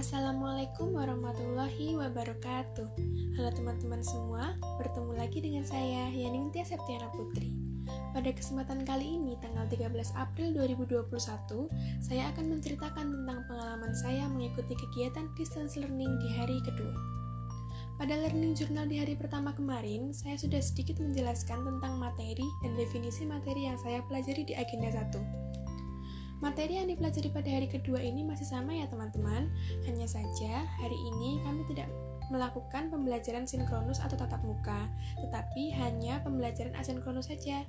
Assalamualaikum warahmatullahi wabarakatuh. Halo teman-teman semua, bertemu lagi dengan saya Yaningtia Septiana Putri. Pada kesempatan kali ini, tanggal 13 April 2021 Saya akan menceritakan tentang pengalaman saya mengikuti kegiatan distance learning di hari kedua. Pada learning journal di hari pertama kemarin, saya sudah sedikit menjelaskan tentang materi dan definisi materi yang saya pelajari di agenda 1. Materi yang dipelajari pada hari kedua ini masih sama ya teman-teman, hanya saja hari ini kami tidak melakukan pembelajaran sinkronus atau tatap muka, tetapi hanya pembelajaran asinkronus saja.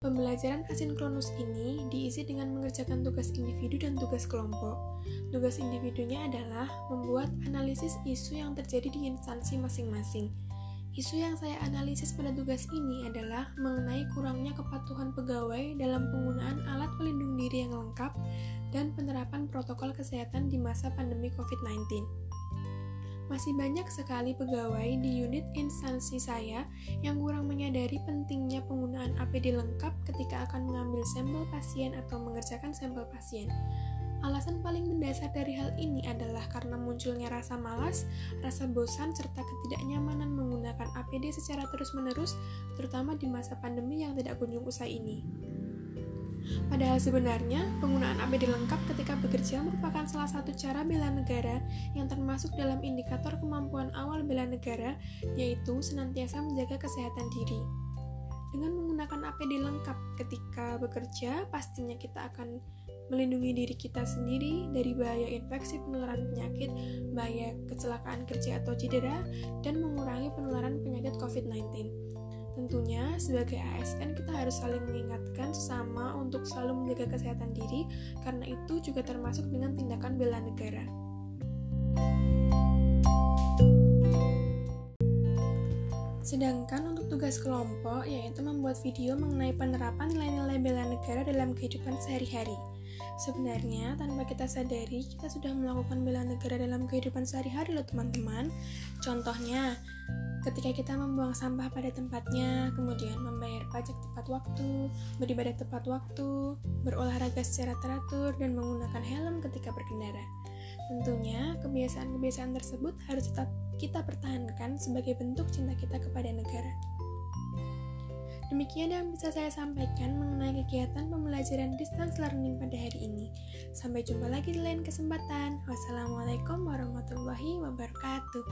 Pembelajaran asinkronus ini diisi dengan mengerjakan tugas individu dan tugas kelompok. Tugas individunya adalah membuat analisis isu yang terjadi di instansi masing-masing. Isu yang saya analisis pada tugas ini adalah mengenai kurangnya kepatuhan pegawai dalam penggunaan alat pelindung diri yang lengkap dan penerapan protokol kesehatan di masa pandemi COVID-19. Masih banyak sekali pegawai di unit instansi saya yang kurang menyadari pentingnya penggunaan APD lengkap ketika akan mengambil sampel pasien atau mengerjakan sampel pasien. Alasan paling mendasar dari hal ini adalah karena munculnya rasa malas, rasa bosan, serta ketidaknyamanan menggunakan APD secara terus-menerus, terutama di masa pandemi yang tidak kunjung usai ini. Padahal sebenarnya, penggunaan APD lengkap ketika bekerja merupakan salah satu cara bela negara yang termasuk dalam indikator kemampuan awal bela negara, yaitu senantiasa menjaga kesehatan diri. Dengan menggunakan APD lengkap ketika bekerja, pastinya kita akan melindungi diri kita sendiri dari bahaya infeksi penularan penyakit, bahaya kecelakaan kerja atau cedera, dan mengurangi penularan penyakit COVID-19. Tentunya, sebagai ASN kita harus saling mengingatkan sesama untuk selalu menjaga kesehatan diri, karena itu juga termasuk dengan tindakan bela negara. Sedangkan untuk tugas kelompok, yaitu membuat video mengenai penerapan nilai-nilai bela negara dalam kehidupan sehari-hari. Sebenarnya, tanpa kita sadari, kita sudah melakukan bela negara dalam kehidupan sehari-hari loh teman-teman. Contohnya, ketika kita membuang sampah pada tempatnya, kemudian membayar pajak tepat waktu, beribadah tepat waktu, berolahraga secara teratur, dan menggunakan helm ketika berkendara. Tentunya, kebiasaan-kebiasaan tersebut harus tetap kita pertahankan sebagai bentuk cinta kita kepada negara. Demikian yang bisa saya sampaikan mengenai kegiatan pembelajaran distance learning pada hari ini. Sampai jumpa lagi di lain kesempatan. Wassalamualaikum warahmatullahi wabarakatuh.